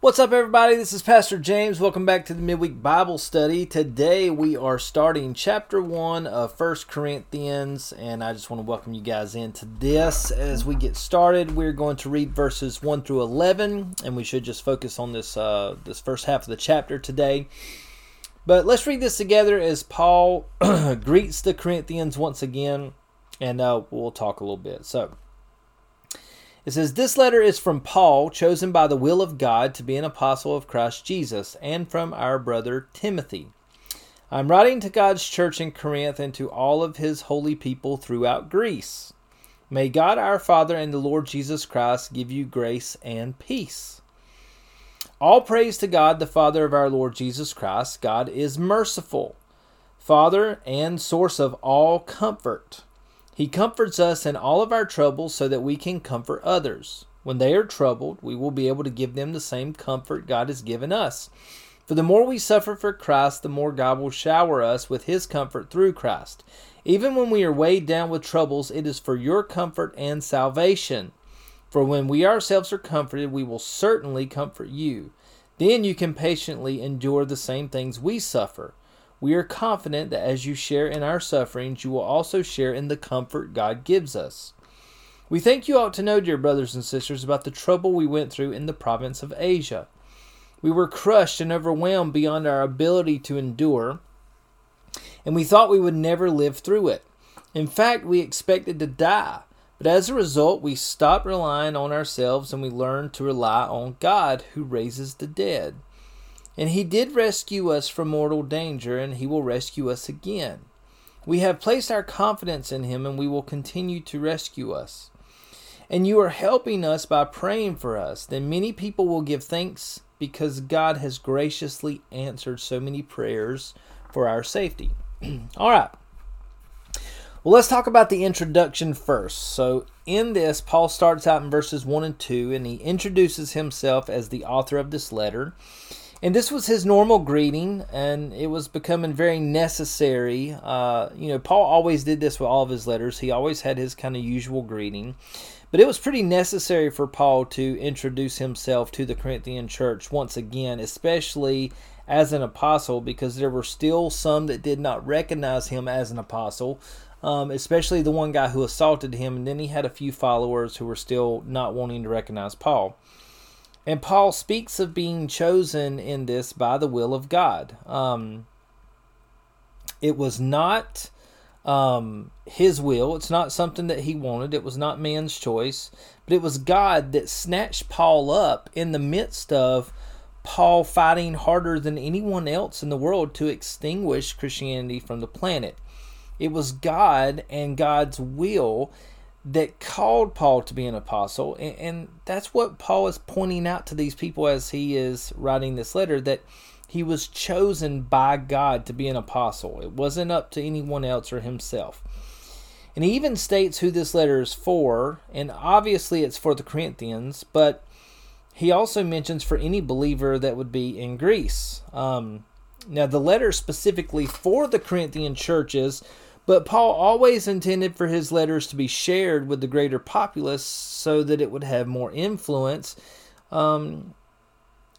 What's up, everybody? This is Pastor James. Welcome back to the Midweek Bible Study. Today we are starting chapter 1 of First Corinthians, and I just want to welcome you guys into this. As we get started, we're going to read verses 1 through 11, and we should just focus on this, uh, this first half of the chapter today. But let's read this together as Paul greets the Corinthians once again, and uh, we'll talk a little bit. So, it says, This letter is from Paul, chosen by the will of God to be an apostle of Christ Jesus, and from our brother Timothy. I'm writing to God's church in Corinth and to all of his holy people throughout Greece. May God our Father and the Lord Jesus Christ give you grace and peace. All praise to God, the Father of our Lord Jesus Christ. God is merciful, Father and source of all comfort he comforts us in all of our troubles so that we can comfort others. When they are troubled, we will be able to give them the same comfort God has given us. For the more we suffer for Christ, the more God will shower us with His comfort through Christ. Even when we are weighed down with troubles, it is for your comfort and salvation. For when we ourselves are comforted, we will certainly comfort you. Then you can patiently endure the same things we suffer. We are confident that as you share in our sufferings, you will also share in the comfort God gives us. We think you ought to know, dear brothers and sisters, about the trouble we went through in the province of Asia. We were crushed and overwhelmed beyond our ability to endure, and we thought we would never live through it. In fact, we expected to die. But as a result, we stopped relying on ourselves and we learned to rely on God who raises the dead. And he did rescue us from mortal danger, and he will rescue us again. We have placed our confidence in him, and we will continue to rescue us. And you are helping us by praying for us. Then many people will give thanks because God has graciously answered so many prayers for our safety. All right. Well, let's talk about the introduction first. So, in this, Paul starts out in verses 1 and 2, and he introduces himself as the author of this letter. And this was his normal greeting, and it was becoming very necessary. Uh, you know, Paul always did this with all of his letters. He always had his kind of usual greeting. But it was pretty necessary for Paul to introduce himself to the Corinthian church once again, especially as an apostle, because there were still some that did not recognize him as an apostle, um, especially the one guy who assaulted him. And then he had a few followers who were still not wanting to recognize Paul. And Paul speaks of being chosen in this by the will of God. Um, it was not um, his will, it's not something that he wanted, it was not man's choice, but it was God that snatched Paul up in the midst of Paul fighting harder than anyone else in the world to extinguish Christianity from the planet. It was God and God's will that called Paul to be an apostle. And, and, that's what Paul is pointing out to these people as he is writing this letter that he was chosen by God to be an apostle. It wasn't up to anyone else or himself. And he even states who this letter is for, and obviously it's for the Corinthians, but he also mentions for any believer that would be in Greece. Um, now, the letter specifically for the Corinthian churches but Paul always intended for his letters to be shared with the greater populace so that it would have more influence. Um,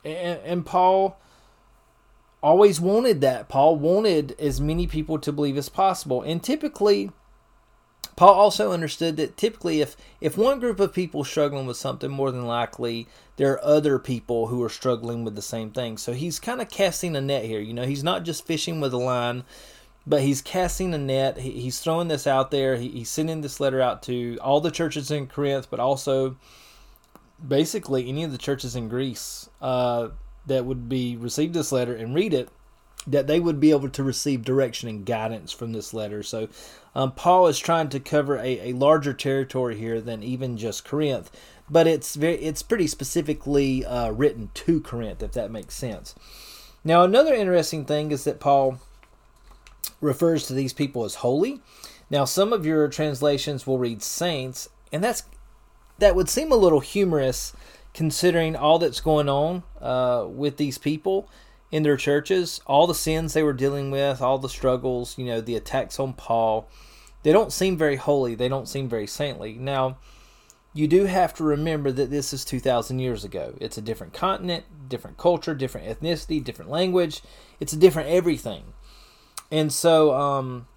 and, and Paul always wanted that. Paul wanted as many people to believe as possible. And typically, Paul also understood that typically, if, if one group of people struggling with something, more than likely there are other people who are struggling with the same thing. So he's kind of casting a net here. You know, he's not just fishing with a line but he's casting a net. He, he's throwing this out there. He, he's sending this letter out to all the churches in Corinth, but also basically any of the churches in Greece uh, that would be receive this letter and read it, that they would be able to receive direction and guidance from this letter. So um, Paul is trying to cover a, a larger territory here than even just Corinth, but it's very it's pretty specifically uh, written to Corinth, if that makes sense. Now another interesting thing is that Paul refers to these people as holy. Now, some of your translations will read saints, and that's that would seem a little humorous considering all that's going on uh, with these people in their churches, all the sins they were dealing with, all the struggles, you know, the attacks on Paul. They don't seem very holy. They don't seem very saintly. Now, you do have to remember that this is 2,000 years ago. It's a different continent, different culture, different ethnicity, different language. It's a different everything. And so, um,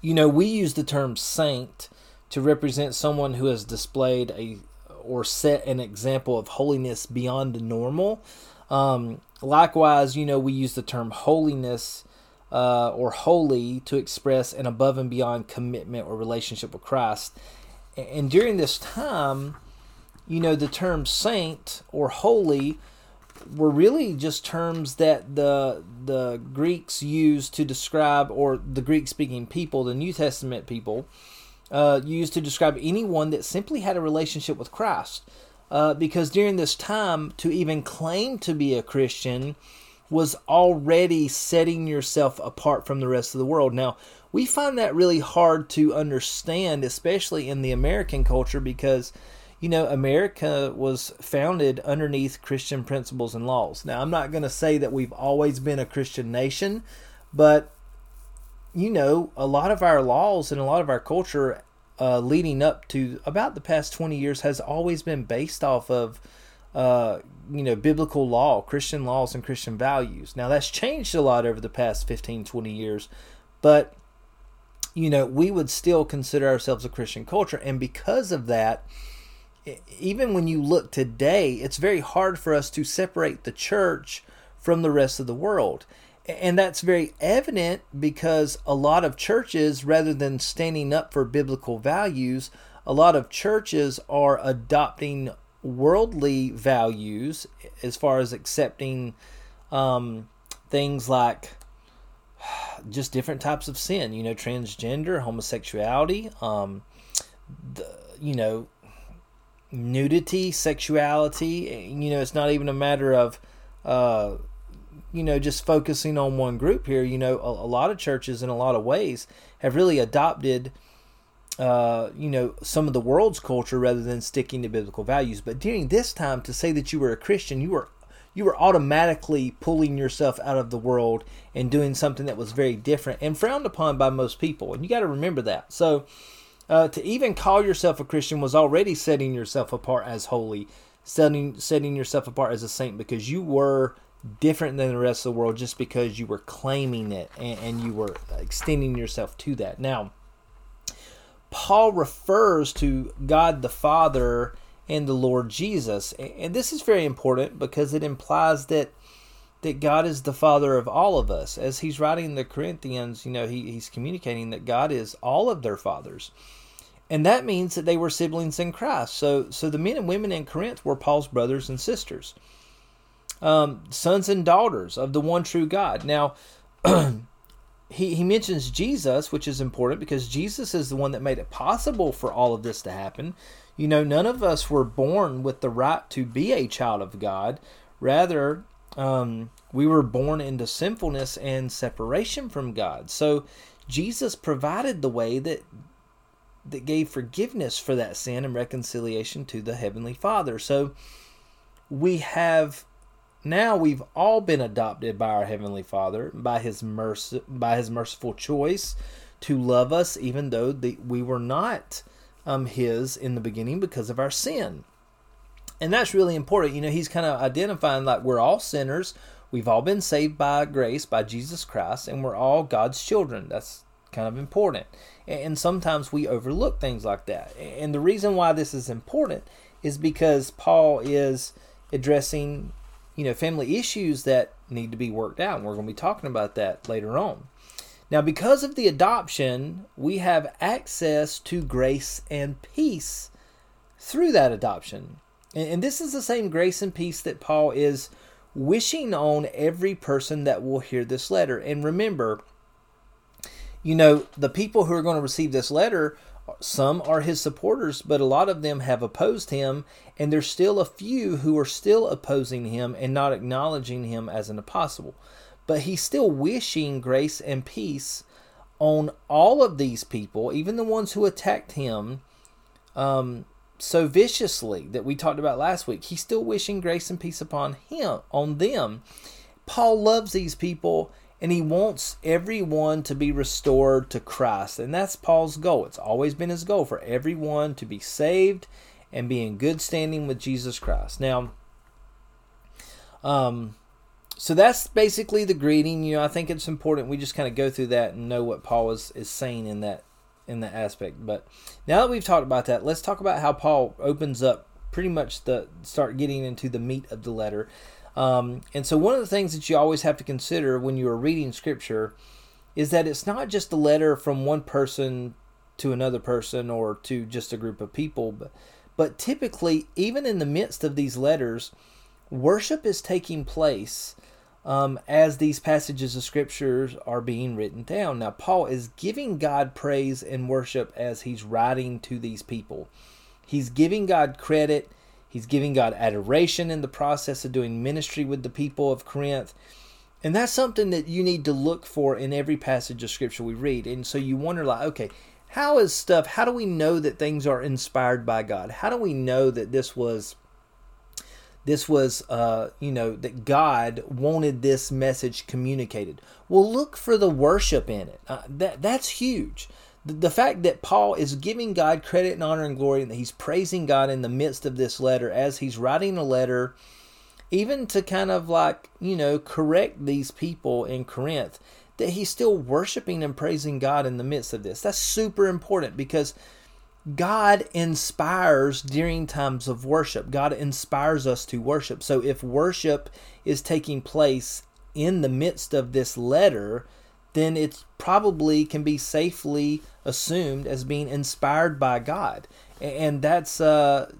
you know, we use the term saint to represent someone who has displayed a or set an example of holiness beyond the normal. Um, likewise, you know, we use the term holiness uh, or holy to express an above and beyond commitment or relationship with Christ. And during this time, you know, the term saint or holy were really just terms that the the Greeks used to describe, or the Greek speaking people, the New Testament people, uh, used to describe anyone that simply had a relationship with Christ. Uh, because during this time, to even claim to be a Christian was already setting yourself apart from the rest of the world. Now, we find that really hard to understand, especially in the American culture, because you know, America was founded underneath Christian principles and laws. Now, I'm not going to say that we've always been a Christian nation, but you know, a lot of our laws and a lot of our culture uh, leading up to about the past 20 years has always been based off of, uh, you know, biblical law, Christian laws, and Christian values. Now, that's changed a lot over the past 15, 20 years, but, you know, we would still consider ourselves a Christian culture. And because of that, even when you look today, it's very hard for us to separate the church from the rest of the world. And that's very evident because a lot of churches, rather than standing up for biblical values, a lot of churches are adopting worldly values as far as accepting um, things like just different types of sin, you know, transgender, homosexuality, um, the, you know, nudity, sexuality. You know, it's not even a matter of, uh, you know, just focusing on one group here. You know, a, a lot of churches, in a lot of ways, have really adopted, uh, you know, some of the world's culture rather than sticking to biblical values. But during this time, to say that you were a Christian, you were you were automatically pulling yourself out of the world and doing something that was very different and frowned upon by most people. And you got to remember that. So, uh, to even call yourself a Christian was already setting yourself apart as holy, setting setting yourself apart as a saint because you were different than the rest of the world just because you were claiming it and, and you were extending yourself to that. Now, Paul refers to God the Father and the Lord Jesus, and this is very important because it implies that that God is the Father of all of us. As he's writing the Corinthians, you know, he, he's communicating that God is all of their fathers. And that means that they were siblings in Christ. So, so the men and women in Corinth were Paul's brothers and sisters, um, sons and daughters of the one true God. Now, he, he mentions Jesus, which is important because Jesus is the one that made it possible for all of this to happen. You know, none of us were born with the right to be a child of God. Rather, um, we were born into sinfulness and separation from God. So Jesus provided the way that that gave forgiveness for that sin and reconciliation to the heavenly Father. So we have now we've all been adopted by our heavenly Father by his mercy by his merciful choice to love us even though the, we were not um, his in the beginning because of our sin and that's really important. You know, he's kind of identifying like we're all sinners. We've all been saved by grace by Jesus Christ, and we're all God's children. That's kind of important. And sometimes we overlook things like that. And the reason why this is important is because Paul is addressing, you know, family issues that need to be worked out. And we're going to be talking about that later on. Now, because of the adoption, we have access to grace and peace through that adoption. And, and this is the same grace and peace that Paul is wishing on every person that will hear this letter. And remember, you know, the people who are going to receive this letter, some are his supporters, but a lot of them have opposed him, and there's still a few who are still opposing him and not acknowledging him as an apostle. But he's still wishing grace and peace on all of these people, even the ones who attacked him, um, so viciously that we talked about last week. He's still wishing grace and peace upon him, on them. Paul loves these people and he wants everyone to be restored to Christ. And that's Paul's goal. It's always been his goal for everyone to be saved and be in good standing with Jesus Christ. Now, um, so that's basically the greeting. You know, I think it's important we just kind of go through that and know what Paul is, is saying in that in that aspect. But now that we've talked about that, let's talk about how Paul opens up pretty much the start getting into the meat of the letter. Um, and so one of the things that you always have to consider when you are reading scripture is that it's not just a letter from one person to another person or to just a group of people, but but typically, even in the midst of these letters, worship is taking place um, as these passages of scriptures are being written down. Now, Paul is giving God praise and worship as he's writing to these people. He's giving God credit, he's giving God adoration in the process of doing ministry with the people of Corinth. And that's something that you need to look for in every passage of scripture we read. And so you wonder, like, okay, how is stuff, how do we know that things are inspired by God? How do we know that this was this was uh, you know that god wanted this message communicated. Well look for the worship in it. Uh, that that's huge. The, the fact that paul is giving god credit and honor and glory and that he's praising god in the midst of this letter as he's writing a letter even to kind of like you know correct these people in corinth that he's still worshiping and praising god in the midst of this. That's super important because God inspires during times of worship. God inspires us to worship. So if worship is taking place in the midst of this letter, then it probably can be safely assumed as being inspired by God. And that's, uh,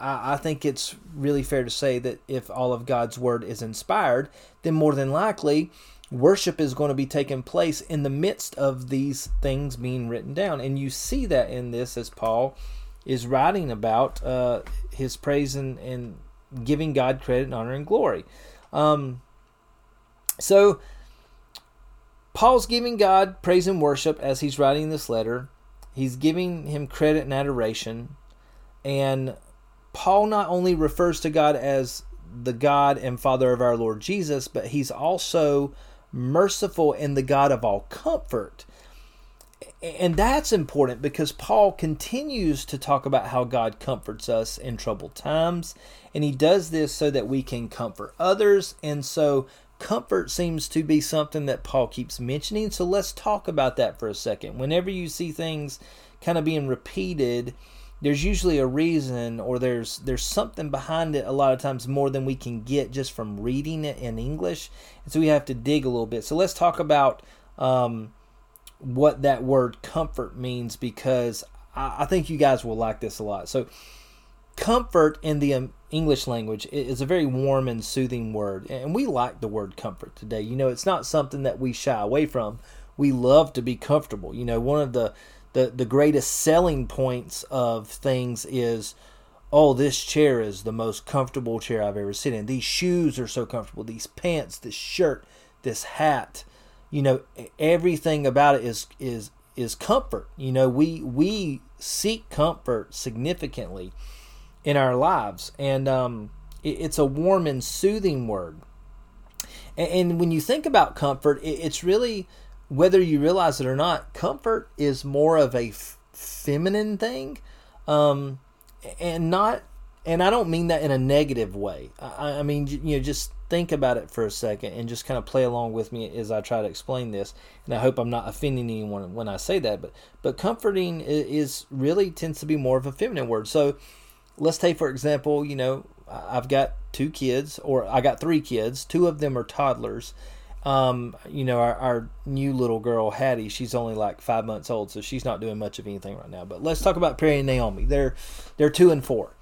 I think it's really fair to say that if all of God's word is inspired, then more than likely worship is going to be taking place in the midst of these things being written down. And you see that in this as Paul is writing about uh, his praise and, and, giving God credit and honor and glory. Um, so, Paul's giving God praise and worship as he's writing this letter. He's giving him credit and adoration. And Paul not only refers to God as the God and Father of our Lord Jesus, but he's also merciful and the God of all comfort. And that's important because Paul continues to talk about how God comforts us in troubled times. And he does this so that we can comfort others. And so comfort seems to be something that Paul keeps mentioning. So let's talk about that for a second. Whenever you see things kind of being repeated, there's usually a reason or there's there's something behind it a lot of times more than we can get just from reading it in English. And so we have to dig a little bit. So let's talk about um, what that word comfort means because I, I, think you guys will like this a lot. So comfort in the um, English language is a very warm and soothing word, and we like the word comfort today. You know, it's not something that we shy away from. We love to be comfortable. You know, one of the the the greatest selling points of things is oh this chair is the most comfortable chair I've ever seen. In these shoes are so comfortable. These pants this shirt this hat you know everything about it is is is comfort. You know we we seek comfort significantly in our lives. And um it, it's a warm and soothing word. And, and when you think about comfort it, it's really whether you realize it or not, comfort is more of a f- feminine thing, um, and not. And I don't mean that in a negative way. I, I mean, you know, just think about it for a second and just kind of play along with me as I try to explain this. And I hope I'm not offending anyone when I say that. But but comforting is really tends to be more of a feminine word. So let's take for example, you know, I've got two kids, or I got three kids. Two of them are toddlers, um, you know, our, our, new little girl Hattie, she's only like five months old, so she's not doing much of anything right now. But let's talk about Perry and Naomi. They're they're two and four,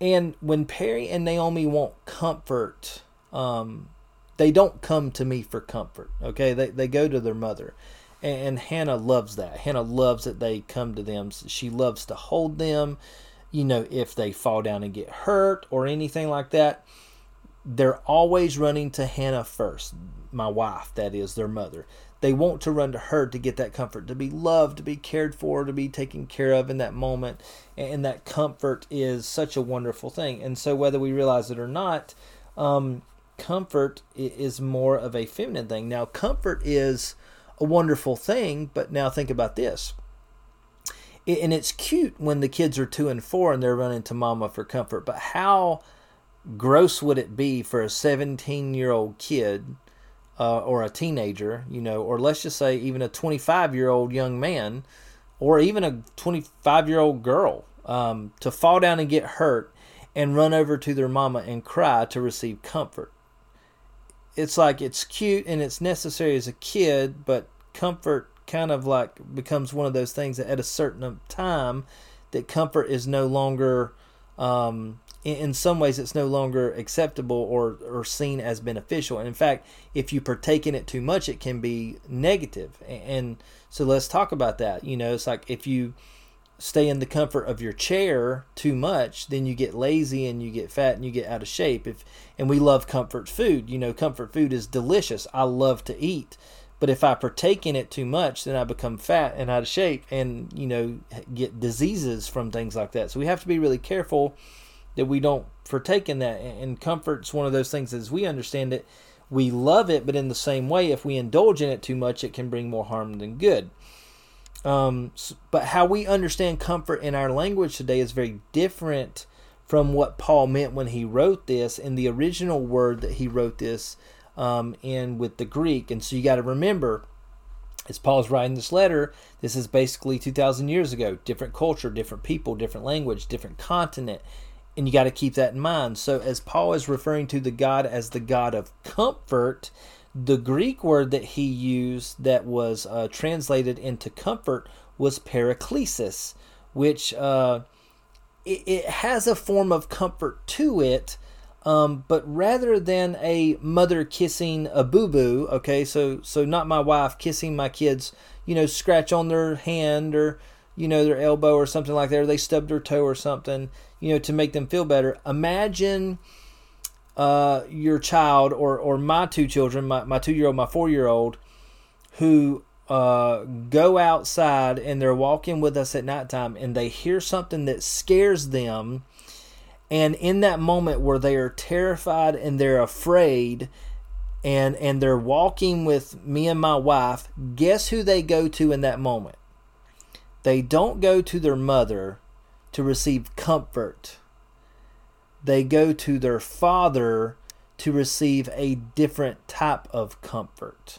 and when Perry and Naomi want comfort, um, they don't come to me for comfort. Okay, they they go to their mother, and, and Hannah loves that. Hannah loves that they come to them. She loves to hold them. You know, if they fall down and get hurt or anything like that, they're always running to Hannah first my wife, that is, their mother. They want to run to her to get that comfort, to be loved, to be cared for, to be taken care of in that moment. And that comfort is such a wonderful thing. And so, whether we realize it or not, um, comfort is more of a feminine thing. Now, comfort is a wonderful thing, but now think about this. And it's cute when the kids are two and four and they're running to mama for comfort, but how gross would it be for a 17 year old kid uh, or a teenager, you know, or let's just say even a 25 year old young man or even a 25 year old girl um, to fall down and get hurt and run over to their mama and cry to receive comfort. It's like it's cute and it's necessary as a kid, but comfort kind of like becomes one of those things that at a certain time that comfort is no longer um, in some ways it's no longer acceptable or, or seen as beneficial and in fact if you partake in it too much it can be negative and so let's talk about that you know it's like if you stay in the comfort of your chair too much, then you get lazy and you get fat and you get out of shape. If and we love comfort food. You know, comfort food is delicious. I love to eat. But if I partake in it too much, then I become fat and out of shape and, you know, get diseases from things like that. So we have to be really careful that we don't partake in that. And comfort's one of those things as we understand it. We love it, but in the same way, if we indulge in it too much, it can bring more harm than good. Um, but how we understand comfort in our language today is very different from what Paul meant when he wrote this in the original word that he wrote this um, in with the Greek. And so you got to remember, as Paul's writing this letter, this is basically 2,000 years ago. Different culture, different people, different language, different continent. And you got to keep that in mind. So, as Paul is referring to the God as the God of comfort, the Greek word that he used that was uh, translated into comfort was paraklesis, which uh, it, it, has a form of comfort to it, um, but rather than a mother kissing a boo boo, okay, so so not my wife kissing my kids, you know, scratch on their hand or you know their elbow or something like that, or they stubbed their toe or something, you know, to make them feel better. Imagine uh, your child or, or my two children, my, my two year old, my four year old, who uh, go outside and they're walking with us at nighttime and they hear something that scares them. And in that moment where they are terrified and they're afraid and, and they're walking with me and my wife, guess who they go to in that moment? They don't go to their mother to receive comfort. They go to their father to receive a different type of comfort.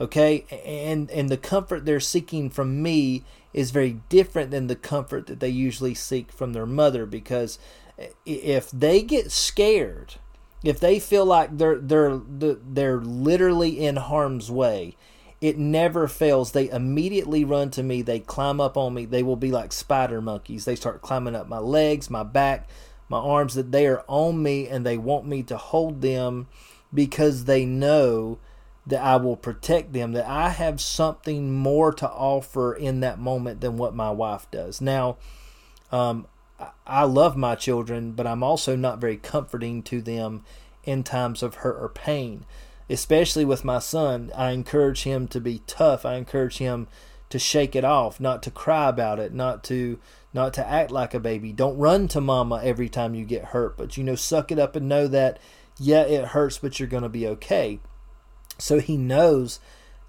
Okay? And and the comfort they're seeking from me is very different than the comfort that they usually seek from their mother because if they get scared if they feel like they're they're they're literally in harm's way it never fails they immediately run to me they climb up on me they will be like spider monkeys they start climbing up my legs my back my arms that they are on me and they want me to hold them because they know that I will protect them, that I have something more to offer in that moment than what my wife does. Now, um, I love my children, but I'm also not very comforting to them in times of hurt or pain. Especially with my son, I encourage him to be tough. I encourage him to shake it off, not to cry about it, not to not to act like a baby. Don't run to mama every time you get hurt, but you know, suck it up and know that yeah, it hurts, but you're going to be okay. So he knows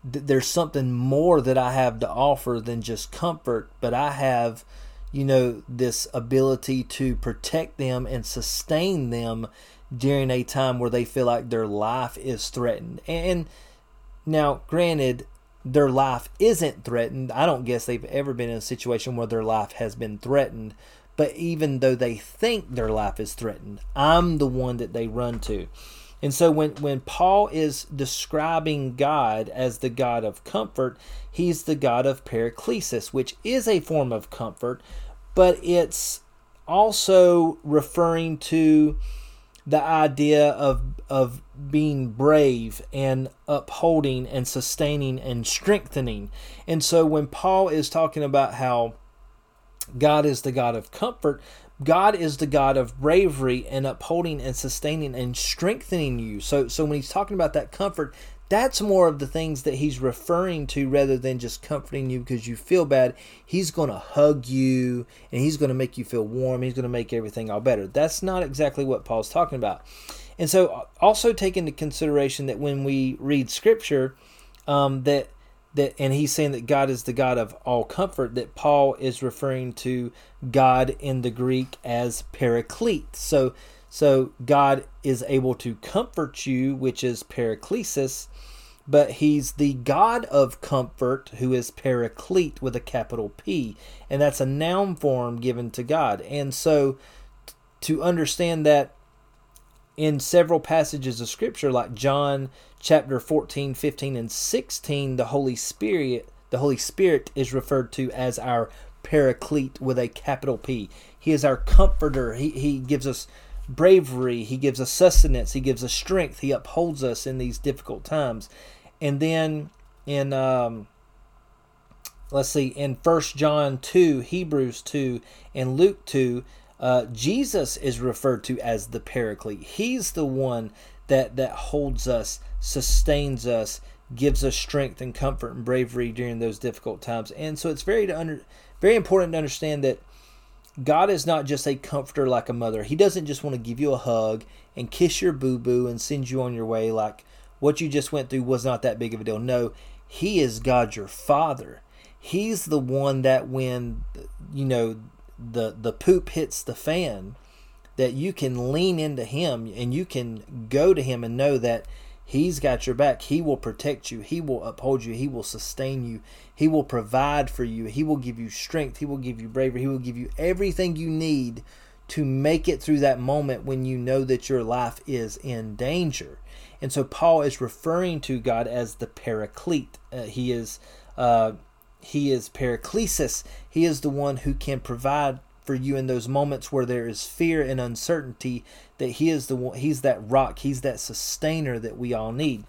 that there's something more that I have to offer than just comfort, but I have, you know, this ability to protect them and sustain them during a time where they feel like their life is threatened. And now, granted, their life isn't threatened. I don't guess they've ever been in a situation where their life has been threatened. But even though they think their life is threatened, I'm the one that they run to. And so when, when Paul is describing God as the God of comfort, he's the God of paraklesis, which is a form of comfort, but it's also referring to the idea of of being brave and upholding and sustaining and strengthening. And so when Paul is talking about how God is the God of comfort, God is the God of bravery and upholding and sustaining and strengthening you. So so when he's talking about that comfort, that's more of the things that he's referring to rather than just comforting you because you feel bad. He's going to hug you and he's going to make you feel warm. He's going to make everything all better. That's not exactly what Paul's talking about. And so, also take into consideration that when we read Scripture, um, that that and he's saying that God is the God of all comfort. That Paul is referring to God in the Greek as Paraclete. So, so God is able to comfort you, which is Paraklesis, but he's the God of comfort who is Paraclete with a capital P, and that's a noun form given to God. And so, to understand that in several passages of scripture like John chapter 14, 15 and 16 the Holy Spirit the Holy Spirit is referred to as our paraclete with a capital P. He is our comforter. He he gives us bravery, he gives us sustenance, he gives us strength, he upholds us in these difficult times. And then in um let's see in First John 2, Hebrews 2 and Luke 2 uh, Jesus is referred to as the Paraclete. He's the one that that holds us, sustains us, gives us strength and comfort and bravery during those difficult times. And so it's very to under, very important to understand that God is not just a comforter like a mother. He doesn't just want to give you a hug and kiss your boo boo and send you on your way like what you just went through was not that big of a deal. No, He is God your Father. He's the one that when you know the the poop hits the fan that you can lean into him and you can go to him and know that he's got your back. He will protect you. He will uphold you. He will sustain you. He will provide for you. He will give you strength. He will give you bravery. He will give you everything you need to make it through that moment when you know that your life is in danger. And so paul is referring to god as the paraclete. Uh, he is uh, he is Paraklesis. He is the one who can provide for you in those moments where there is fear and uncertainty. That He is the one. He's that rock. He's that sustainer that we all need.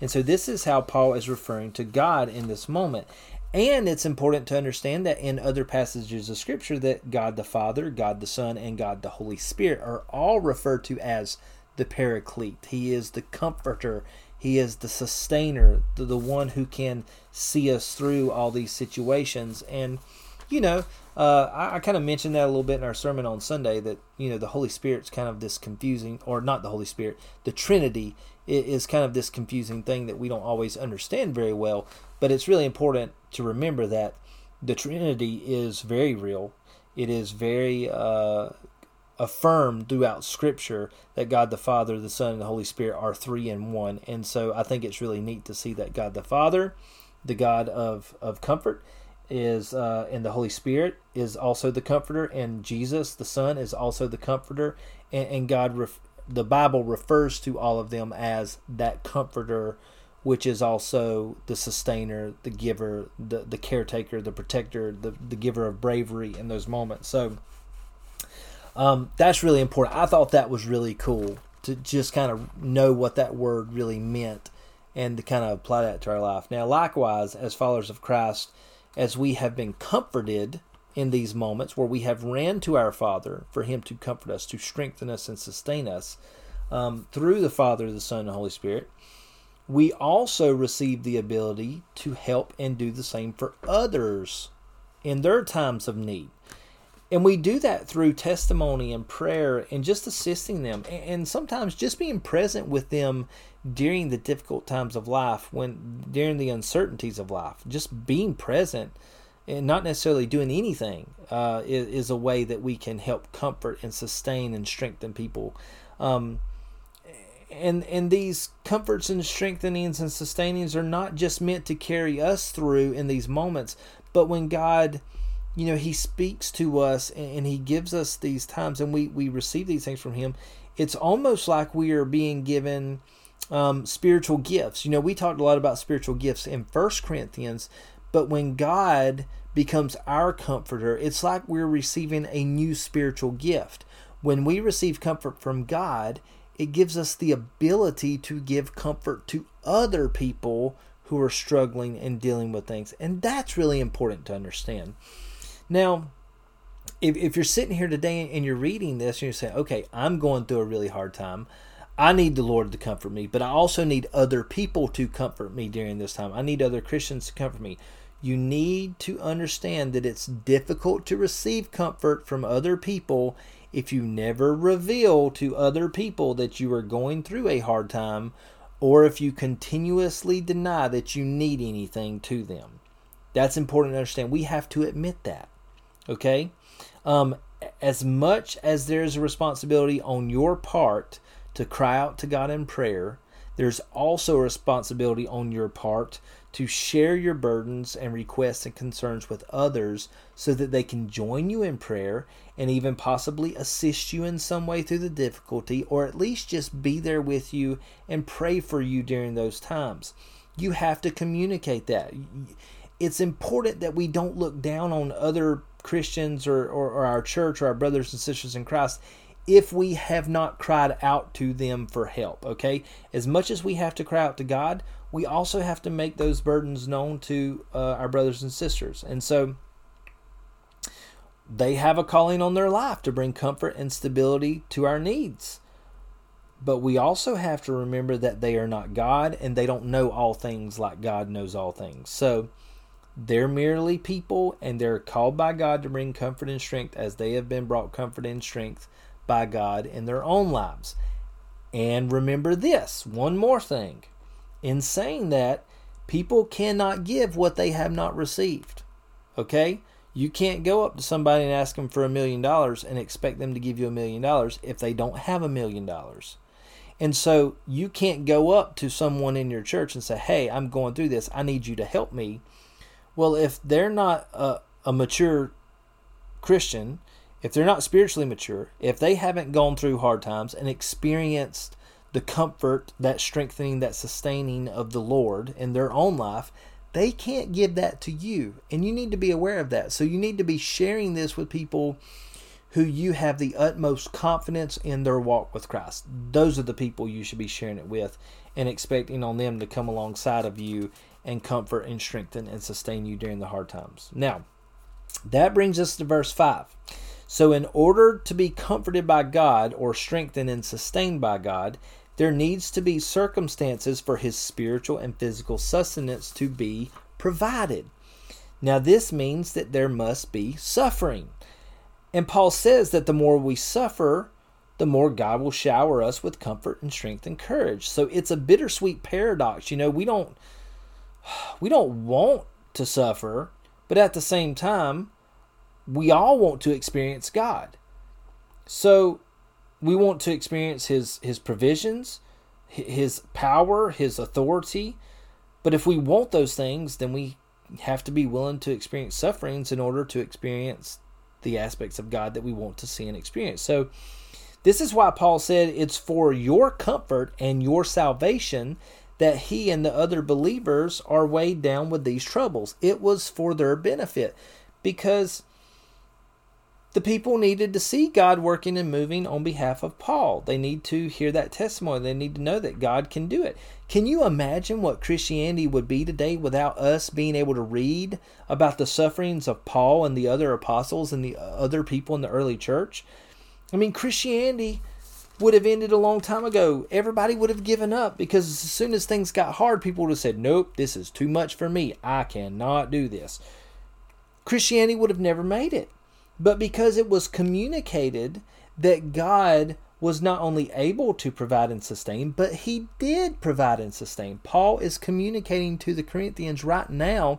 And so this is how Paul is referring to God in this moment. And it's important to understand that in other passages of Scripture that God the Father, God the Son, and God the Holy Spirit are all referred to as the Paraclete. He is the Comforter. He is the sustainer, the, the one who can see us through all these situations. And, you know, uh, I, I kind of mentioned that a little bit in our sermon on Sunday that, you know, the Holy Spirit's kind of this confusing, or not the Holy Spirit, the Trinity is kind of this confusing thing that we don't always understand very well. But it's really important to remember that the Trinity is very real. It is very uh, affirmed throughout Scripture that God the Father, the Son, and the Holy Spirit are three in one. And so I think it's really neat to see that God the Father, the God of, of comfort, is uh, and the Holy Spirit is also the comforter, and Jesus the Son is also the comforter, and, and God ref, the Bible refers to all of them as that comforter, which is also the sustainer, the giver, the the caretaker, the protector, the the giver of bravery in those moments. So um, that's really important. I thought that was really cool to just kind of know what that word really meant and to kind of apply that to our life. Now, likewise, as followers of Christ, as we have been comforted in these moments where we have ran to our Father for Him to comfort us, to strengthen us, and sustain us um, through the Father, the Son, and the Holy Spirit, we also receive the ability to help and do the same for others in their times of need. And we do that through testimony and prayer and just assisting them and sometimes just being present with them during the difficult times of life, when during the uncertainties of life. Just being present and not necessarily doing anything uh, is, is, a way that we can help comfort and sustain and strengthen people. Um, and and these comforts and strengthenings and sustainings are not just meant to carry us through in these moments, but when God you know he speaks to us and he gives us these times and we we receive these things from him. It's almost like we are being given um, spiritual gifts. You know we talked a lot about spiritual gifts in first corinthians but when god becomes our comforter it's like we're receiving a new spiritual gift. When we receive comfort from god it gives us the ability to give comfort to other people who are struggling and dealing with things. And that's really important to understand now, if, if you're sitting here today and you're reading this and you're saying, okay, I'm going through a really hard time. I need the Lord to comfort me, but I also need other people to comfort me during this time. I need other Christians to comfort me. You need to understand that it's difficult to receive comfort from other people if you never reveal to other people that you are going through a hard time, or if you continuously deny that you need anything to them. That's important to understand. We have to admit that. Okay? Um, as much as there's a responsibility on your part to cry out to God in prayer, there's also a responsibility on your part to share your burdens and requests and concerns with others so that they can join you in prayer and even possibly assist you in some way through the difficulty or at least just be there with you and pray for you during those times. You have to communicate that. It's important that we don't look down on other Christians or, or, or our church or our brothers and sisters in Christ if we have not cried out to them for help. Okay? As much as we have to cry out to God, we also have to make those burdens known to uh, our brothers and sisters. And so they have a calling on their life to bring comfort and stability to our needs. But we also have to remember that they are not God and they don't know all things like God knows all things. So they're merely people and they're called by God to bring comfort and strength as they have been brought comfort and strength by God in their own lives. And remember this one more thing in saying that, people cannot give what they have not received. Okay? You can't go up to somebody and ask them for a million dollars and expect them to give you a million dollars if they don't have a million dollars. And so you can't go up to someone in your church and say, Hey, I'm going through this. I need you to help me. Well, if they're not a, a mature Christian, if they're not spiritually mature, if they haven't gone through hard times and experienced the comfort, that strengthening, that sustaining of the Lord in their own life, they can't give that to you. And you need to be aware of that. So you need to be sharing this with people who you have the utmost confidence in their walk with Christ. Those are the people you should be sharing it with and expecting on them to come alongside of you and comfort and strengthen and sustain you during the hard times. Now, that brings us to verse 5. So, in order to be comforted by God or strengthened and sustained by God, there needs to be circumstances for his spiritual and physical sustenance to be provided. Now, this means that there must be suffering. And Paul says that the more we suffer, the more God will shower us with comfort and strength and courage. So it's a bittersweet paradox. You know, we don't we don't want to suffer, but at the same time, we all want to experience God. So we want to experience his his provisions, his power, his authority. But if we want those things, then we have to be willing to experience sufferings in order to experience the aspects of God that we want to see and experience. So this is why Paul said it's for your comfort and your salvation that he and the other believers are weighed down with these troubles. It was for their benefit because the people needed to see God working and moving on behalf of Paul. They need to hear that testimony. They need to know that God can do it. Can you imagine what Christianity would be today without us being able to read about the sufferings of Paul and the other apostles and the other people in the early church? I mean, Christianity would have ended a long time ago. Everybody would have given up because as soon as things got hard, people would have said, Nope, this is too much for me. I cannot do this. Christianity would have never made it but because it was communicated that God was not only able to provide and sustain, but he did provide and sustain. Paul is communicating to the Corinthians right now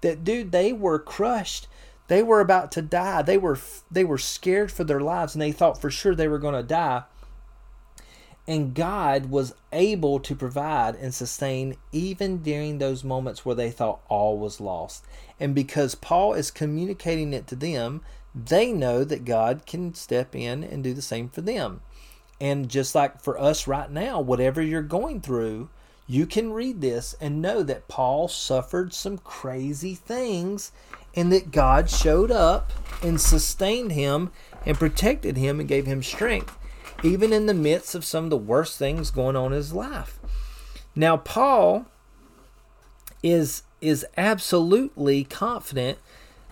that dude, they were crushed. They were about to die. They were they were scared for their lives and they thought for sure they were going to die. And God was able to provide and sustain even during those moments where they thought all was lost. And because Paul is communicating it to them, they know that God can step in and do the same for them. And just like for us right now, whatever you're going through, you can read this and know that Paul suffered some crazy things and that God showed up and sustained him and protected him and gave him strength even in the midst of some of the worst things going on in his life. Now, Paul is is absolutely confident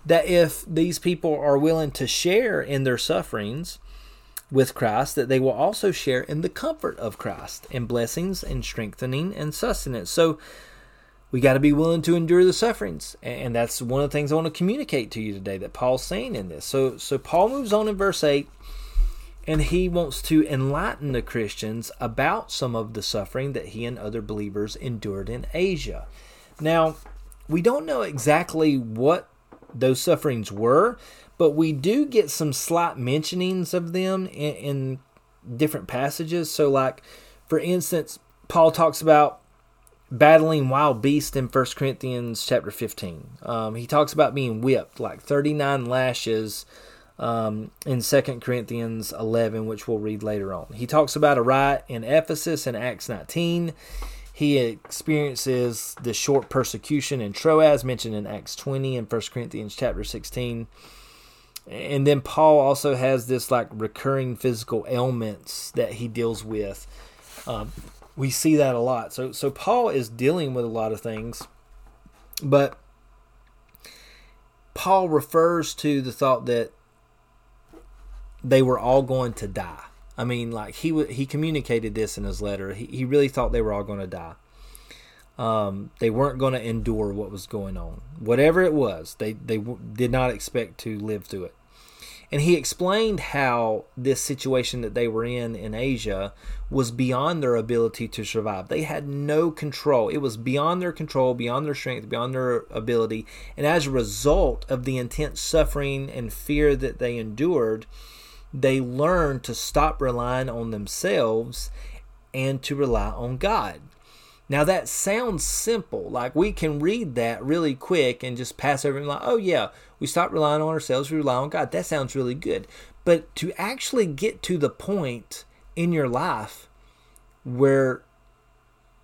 that if these people are willing to share in their sufferings with Christ, that they will also share in the comfort of Christ and blessings and strengthening and sustenance. So we got to be willing to endure the sufferings, and that's one of the things I want to communicate to you today that Paul's saying in this. So, so Paul moves on in verse eight and he wants to enlighten the Christians about some of the suffering that he and other believers endured in Asia. Now, we don't know exactly what those sufferings were, but we do get some slight mentionings of them in, in different passages. So, like, for instance, Paul talks about battling wild beasts in 1 Corinthians chapter 15. Um, he talks about being whipped, like 39 lashes um, in 2 Corinthians 11, which we'll read later on. He talks about a riot in Ephesus in Acts 19. He experiences the short persecution in Troas, mentioned in Acts 20 and 1 Corinthians chapter 16. And then Paul also has this like recurring physical ailments that he deals with. Um, we see that a lot. So so Paul is dealing with a lot of things, but Paul refers to the thought that they were all going to die. I mean, like he he communicated this in his letter. He he really thought they were all going to die. Um, they weren't going to endure what was going on, whatever it was. They they w- did not expect to live through it. And he explained how this situation that they were in in Asia was beyond their ability to survive. They had no control. It was beyond their control, beyond their strength, beyond their ability. And as a result of the intense suffering and fear that they endured, they learn to stop relying on themselves and to rely on God. Now that sounds simple. Like we can read that really quick and just pass over and like, oh yeah, we stop relying on ourselves, we rely on God. That sounds really good. But to actually get to the point in your life where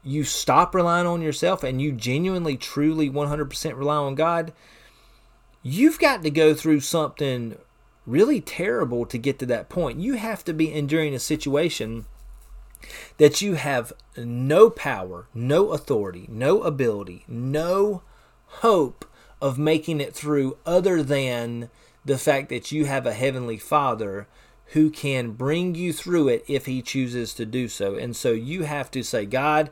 you stop relying on yourself and you genuinely, truly, 100% rely on God, you've got to go through something really terrible to get to that point. You have to be enduring a situation that you have no power, no authority, no ability, no hope of making it through other than the fact that you have a heavenly Father who can bring you through it if he chooses to do so. And so you have to say, God,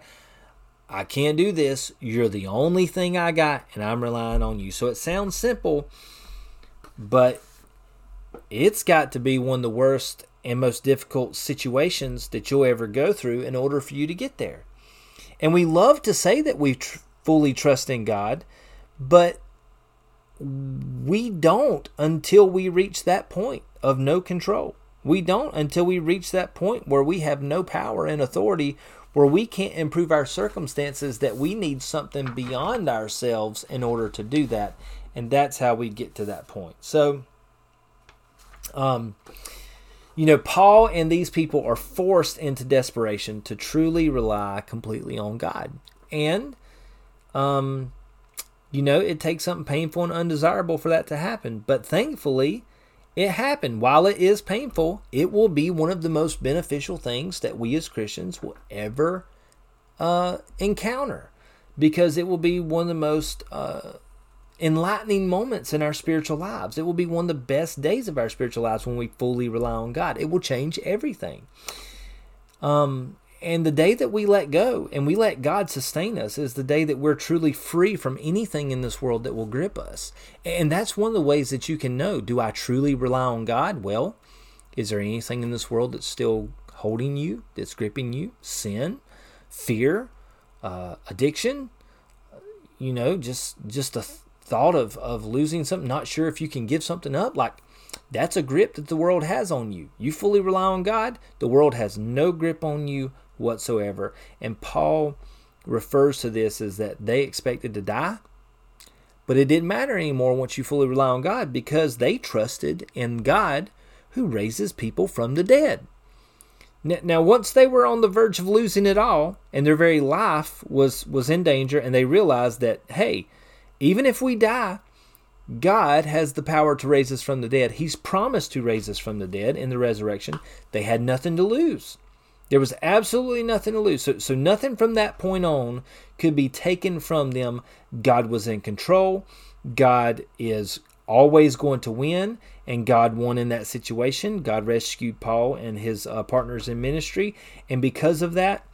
I can't do this. You're the only thing I got, and I'm relying on you. So it sounds simple, but it's got to be one of the worst and most difficult situations that you'll ever go through in order for you to get there. And we love to say that we tr- fully trust in God, but we don't until we reach that point of no control. We don't until we reach that point where we have no power and authority, where we can't improve our circumstances, that we need something beyond ourselves in order to do that. And that's how we get to that point. So, um, you know, Paul and these people are forced into desperation to truly rely completely on God. And, um, you know, it takes something painful and undesirable for that to happen. But thankfully, it happened. While it is painful, it will be one of the most beneficial things that we as Christians will ever uh, encounter because it will be one of the most uh, enlightening moments in our spiritual lives. It will be one of the best days of our spiritual lives when we fully rely on God. It will change everything. Um, and the day that we let go and we let God sustain us is the day that we're truly free from anything in this world that will grip us. And that's one of the ways that you can know do I truly rely on God? Well, is there anything in this world that's still holding you, that's gripping you? Sin, fear, uh, addiction, you know, just just a thought of, of losing something, not sure if you can give something up. Like that's a grip that the world has on you. You fully rely on God, the world has no grip on you whatsoever. And Paul refers to this as that they expected to die, but it didn't matter anymore once you fully rely on God because they trusted in God who raises people from the dead. Now, once they were on the verge of losing it all and their very life was, was in danger, and they realized that, hey, even if we die, God has the power to raise us from the dead. He's promised to raise us from the dead in the resurrection. They had nothing to lose. There was absolutely nothing to lose. So, so nothing from that point on could be taken from them. God was in control. God is always going to win, and God won in that situation. God rescued Paul and his uh, partners in ministry, and because of that,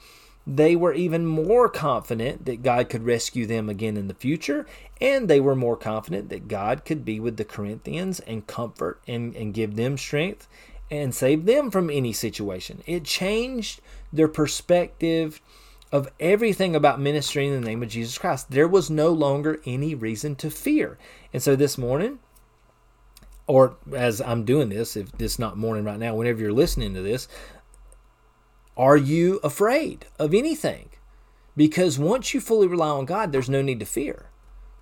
they were even more confident that God could rescue them again in the future, and they were more confident that God could be with the Corinthians and comfort and, and give them strength and save them from any situation. It changed their perspective of everything about ministry in the name of Jesus Christ. There was no longer any reason to fear. And so this morning, or as I'm doing this, if it's not morning right now, whenever you're listening to this, are you afraid of anything? Because once you fully rely on God, there's no need to fear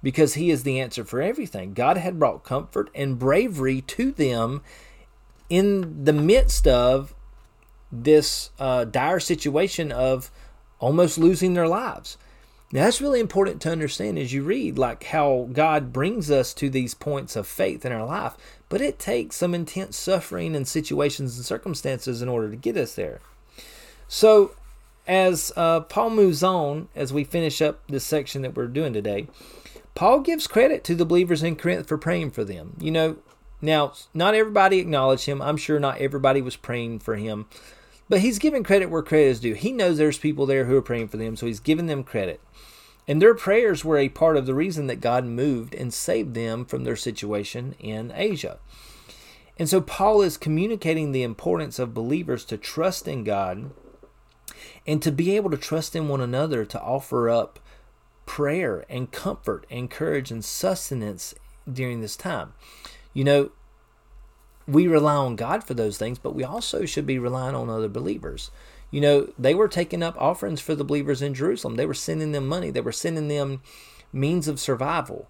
because He is the answer for everything. God had brought comfort and bravery to them in the midst of this uh, dire situation of almost losing their lives. Now, that's really important to understand as you read, like how God brings us to these points of faith in our life, but it takes some intense suffering and situations and circumstances in order to get us there. So, as uh, Paul moves on, as we finish up this section that we're doing today, Paul gives credit to the believers in Corinth for praying for them. You know, now, not everybody acknowledged him. I'm sure not everybody was praying for him, but he's giving credit where credit is due. He knows there's people there who are praying for them, so he's giving them credit. And their prayers were a part of the reason that God moved and saved them from their situation in Asia. And so Paul is communicating the importance of believers to trust in God and to be able to trust in one another to offer up prayer and comfort and courage and sustenance during this time. You know, we rely on God for those things, but we also should be relying on other believers. You know, they were taking up offerings for the believers in Jerusalem. They were sending them money. They were sending them means of survival.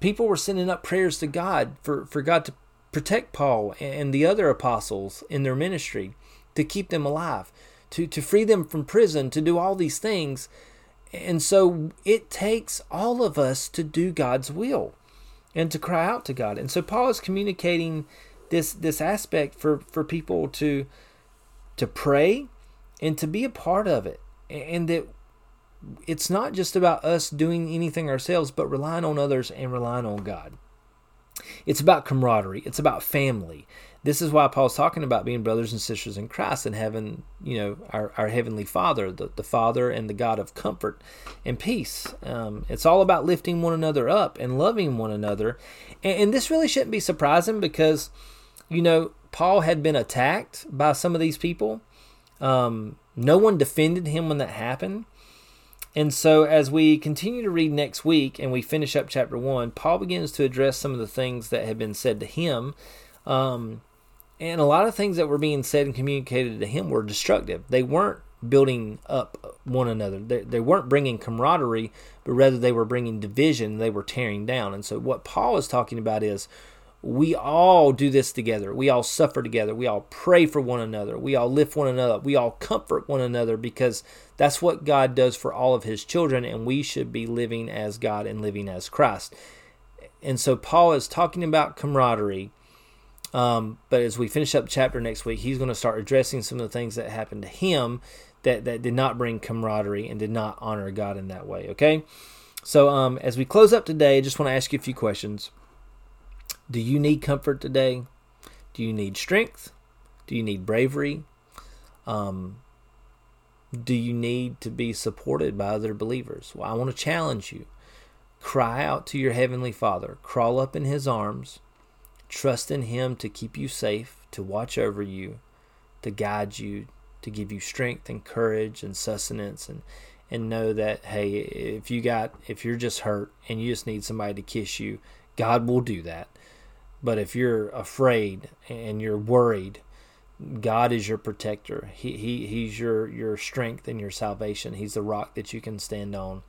People were sending up prayers to God for, for God to protect Paul and the other apostles in their ministry, to keep them alive, to, to free them from prison, to do all these things. And so it takes all of us to do God's will and to cry out to God. And so Paul is communicating this this aspect for, for people to to pray and to be a part of it. And that it's not just about us doing anything ourselves, but relying on others and relying on God. It's about camaraderie, it's about family. This is why Paul's talking about being brothers and sisters in Christ and having, you know, our, our Heavenly Father, the, the Father and the God of comfort and peace. Um, it's all about lifting one another up and loving one another. And, and this really shouldn't be surprising because, you know, Paul had been attacked by some of these people. Um, no one defended him when that happened. And so, as we continue to read next week and we finish up chapter one, Paul begins to address some of the things that had been said to him. Um, and a lot of things that were being said and communicated to him were destructive. They weren't building up one another, they, they weren't bringing camaraderie, but rather they were bringing division, they were tearing down. And so, what Paul is talking about is we all do this together. We all suffer together. We all pray for one another. We all lift one another. We all comfort one another because that's what God does for all of his children, and we should be living as God and living as Christ. And so Paul is talking about camaraderie. Um, but as we finish up chapter next week, he's going to start addressing some of the things that happened to him that, that did not bring camaraderie and did not honor God in that way. Okay? So um, as we close up today, I just want to ask you a few questions. Do you need comfort today? Do you need strength? Do you need bravery? Um, do you need to be supported by other believers? Well, I want to challenge you. Cry out to your Heavenly Father, crawl up in His arms, trust in Him to keep you safe, to watch over you, to guide you, to give you strength and courage and sustenance and and know that hey if you got if you're just hurt and you just need somebody to kiss you god will do that but if you're afraid and you're worried, God is your protector. He, he He's your, your strength and your salvation. He's the rock that you can stand on.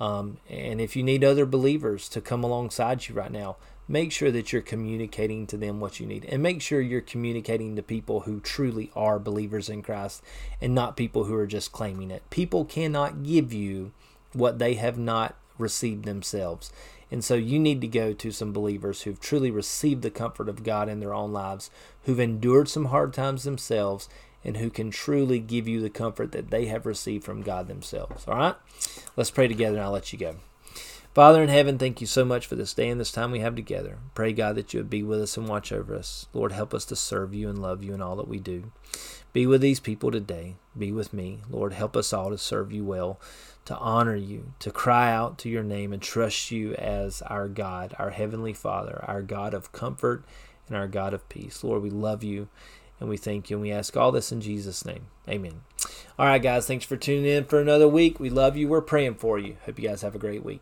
Um, and if you need other believers to come alongside you right now, make sure that you're communicating to them what you need. And make sure you're communicating to people who truly are believers in Christ and not people who are just claiming it. People cannot give you what they have not received themselves. And so you need to go to some believers who've truly received the comfort of God in their own lives, who've endured some hard times themselves, and who can truly give you the comfort that they have received from God themselves. All right? Let's pray together and I'll let you go. Father in heaven, thank you so much for this day and this time we have together. Pray, God, that you would be with us and watch over us. Lord, help us to serve you and love you in all that we do. Be with these people today. Be with me. Lord, help us all to serve you well to honor you, to cry out to your name and trust you as our God, our Heavenly Father, our God of comfort and our God of peace. Lord, we love you And we thank you and we ask all this in Jesus' name. Amen. All right, guys, thanks for tuning in for another week. We love you. We're praying for you. Hope you guys have a great week.